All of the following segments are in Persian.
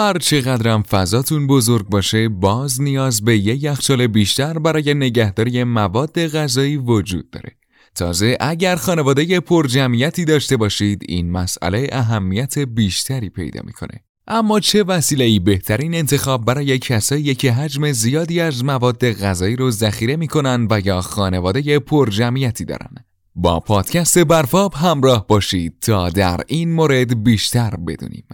هر چقدرم فضاتون بزرگ باشه باز نیاز به یه یخچال بیشتر برای نگهداری مواد غذایی وجود داره. تازه اگر خانواده پر جمعیتی داشته باشید این مسئله اهمیت بیشتری پیدا می‌کنه. اما چه وسیله ای بهترین انتخاب برای کسایی که حجم زیادی از مواد غذایی رو ذخیره می‌کنن و یا خانواده پر جمعیتی دارن؟ با پادکست برفاب همراه باشید تا در این مورد بیشتر بدونیم.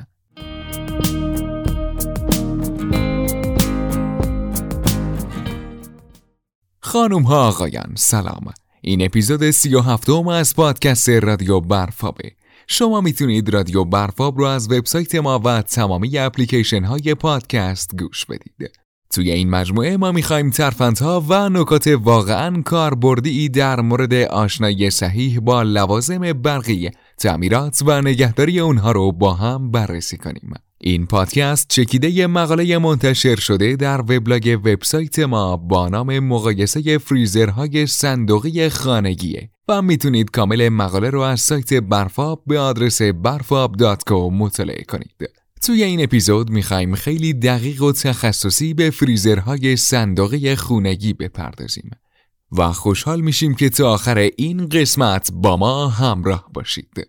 خانم ها آقایان سلام. این اپیزود سی و هفتم از پادکست رادیو برفابه. شما می‌تونید رادیو برفاب رو از وبسایت ما و تمامی اپلیکیشن های پادکست گوش بدید. توی این مجموعه ما می‌خوایم ترفندها و نکات واقعا کاربردی در مورد آشنایی صحیح با لوازم برقی تعمیرات و نگهداری اونها رو با هم بررسی کنیم. این پادکست چکیده مقاله منتشر شده در وبلاگ وبسایت ما با نام مقایسه فریزرهای صندوقی خانگیه و می‌تونید کامل مقاله رو از سایت برفاب به آدرس برفاب.co مطالعه کنید. توی این اپیزود می‌خوایم خیلی دقیق و تخصصی به فریزرهای صندوقی خونگی بپردازیم و خوشحال میشیم که تا آخر این قسمت با ما همراه باشید.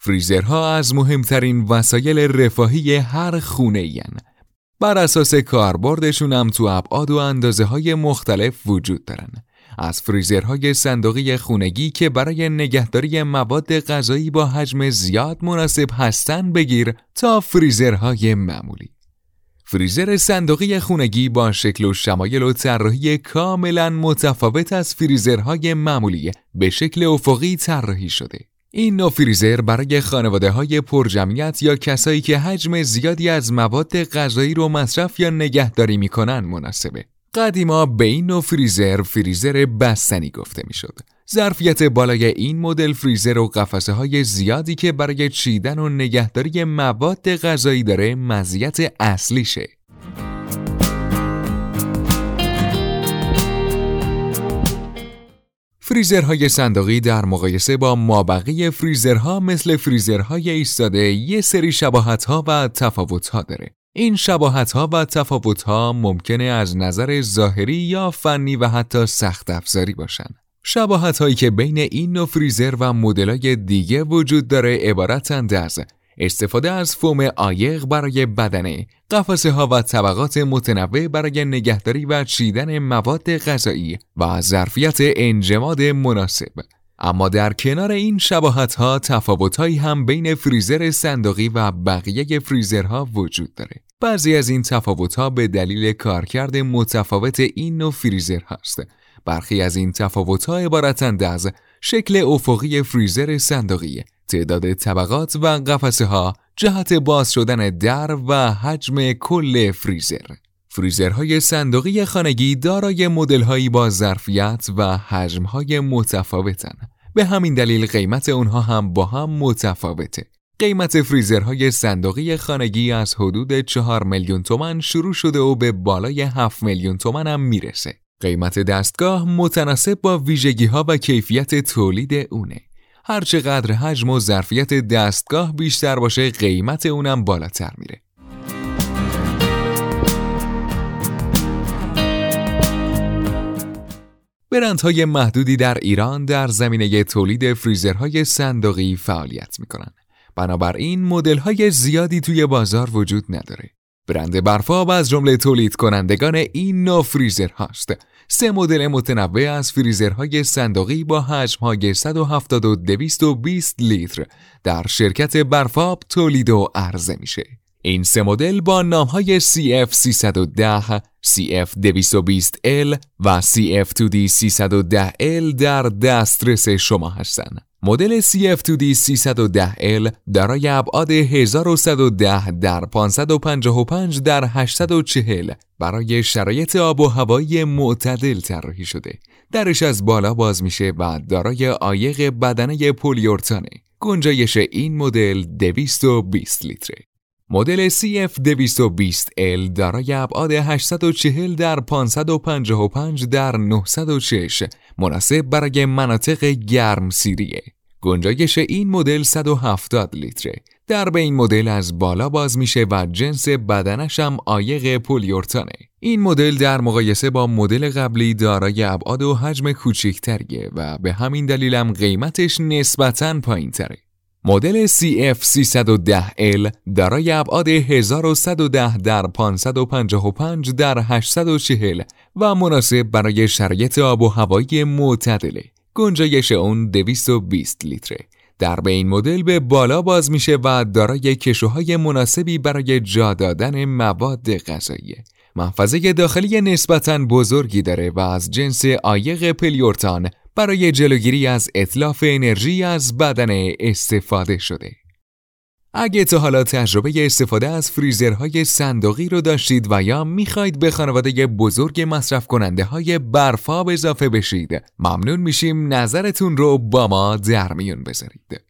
فریزرها از مهمترین وسایل رفاهی هر خونه این. بر اساس کاربردشون هم تو ابعاد و اندازه های مختلف وجود دارن. از فریزرهای صندوقی خونگی که برای نگهداری مواد غذایی با حجم زیاد مناسب هستن بگیر تا فریزرهای معمولی. فریزر صندوقی خونگی با شکل و شمایل و طراحی کاملا متفاوت از فریزرهای معمولی به شکل افقی طراحی شده. این نوع فریزر برای خانواده های پرجمعیت یا کسایی که حجم زیادی از مواد غذایی رو مصرف یا نگهداری می‌کنن مناسبه. قدیما به این نوع فریزر فریزر بستنی گفته می‌شد. ظرفیت بالای این مدل فریزر و قفسه های زیادی که برای چیدن و نگهداری مواد غذایی داره مزیت اصلیشه. فریزرهای صندوقی در مقایسه با مابقی فریزرها مثل فریزرهای ایستاده یه سری شباهتها و تفاوتها داره. این شباهتها و تفاوتها ممکنه از نظر ظاهری یا فنی و حتی سخت افزاری باشن. شباهت هایی که بین این نوع فریزر و مدلای دیگه وجود داره عبارتند از استفاده از فوم عایق برای بدنه، قفسه ها و طبقات متنوع برای نگهداری و چیدن مواد غذایی و ظرفیت انجماد مناسب. اما در کنار این شباهت ها تفاوت هم بین فریزر صندوقی و بقیه فریزرها وجود داره. بعضی از این تفاوت ها به دلیل کارکرد متفاوت این نوع فریزر هست. برخی از این تفاوت ها عبارتند از شکل افقی فریزر صندوقی تعداد طبقات و قفسه ها جهت باز شدن در و حجم کل فریزر. فریزرهای صندوقی خانگی دارای مدلهایی با ظرفیت و حجمهای متفاوتن. به همین دلیل قیمت اونها هم با هم متفاوته. قیمت فریزرهای صندوقی خانگی از حدود 4 میلیون تومن شروع شده و به بالای 7 میلیون تومن هم می‌رسه. قیمت دستگاه متناسب با ویژگی ها و کیفیت تولید اونه. هرچقدر حجم و ظرفیت دستگاه بیشتر باشه قیمت اونم بالاتر میره. برندهای محدودی در ایران در زمینه تولید فریزرهای صندوقی فعالیت می‌کنن. بنابراین مدل‌های زیادی توی بازار وجود نداره. برند برفاب از جمله تولید کنندگان این نوع فریزر هاست سه مدل متنوع از فریزرهای صندوقی با حجم‌های 170 و 220 لیتر در شرکت برفاب تولید و عرضه میشه. این سه مدل با نامهای CF 310, CF 220L و CF 2D 310L در دسترس شما هستند. مدل CF2D 310L دارای ابعاد 1110 در 555 در 840 برای شرایط آب و هوایی معتدل طراحی شده. درش از بالا باز میشه و دارای عایق بدنه پولیورتانه. گنجایش این مدل 220 لیتره. مدل CF 220L دارای ابعاد 840 در 555 در 906 مناسب برای مناطق گرم سیریه. گنجایش این مدل 170 لیتره. در به این مدل از بالا باز میشه و جنس بدنش هم عایق پولیورتانه این مدل در مقایسه با مدل قبلی دارای ابعاد و حجم کوچکتریه و به همین دلیل هم قیمتش نسبتاً پایین تره. مدل CF310L دارای ابعاد 1110 در 555 در 840 و مناسب برای شرایط آب و هوایی معتدله. گنجایش اون 220 لیتره. در به این مدل به بالا باز میشه و دارای کشوهای مناسبی برای جا دادن مواد غذایی. محفظه داخلی نسبتاً بزرگی داره و از جنس عایق پلیورتان برای جلوگیری از اطلاف انرژی از بدن استفاده شده. اگه تا حالا تجربه استفاده از فریزرهای صندوقی رو داشتید و یا می‌خواید به خانواده بزرگ مصرف کننده های برفاب اضافه بشید ممنون میشیم نظرتون رو با ما در میون بذارید.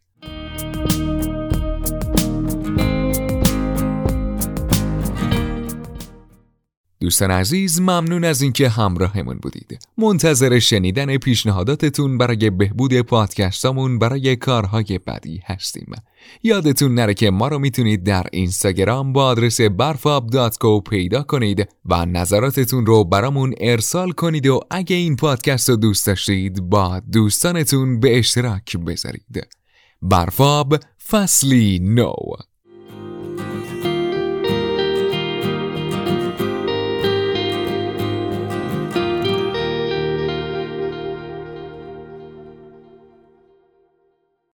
دوستان عزیز ممنون از اینکه همراهمون بودید. منتظر شنیدن پیشنهاداتتون برای بهبود پادکستامون برای کارهای بعدی هستیم. یادتون نره که ما رو می‌تونید در اینستاگرام با آدرس برفاب.co پیدا کنید و نظراتتون رو برامون ارسال کنید و اگه این پادکست رو دوست داشتید با دوستانتون به اشتراک بذارید. برفاب فصلی نو.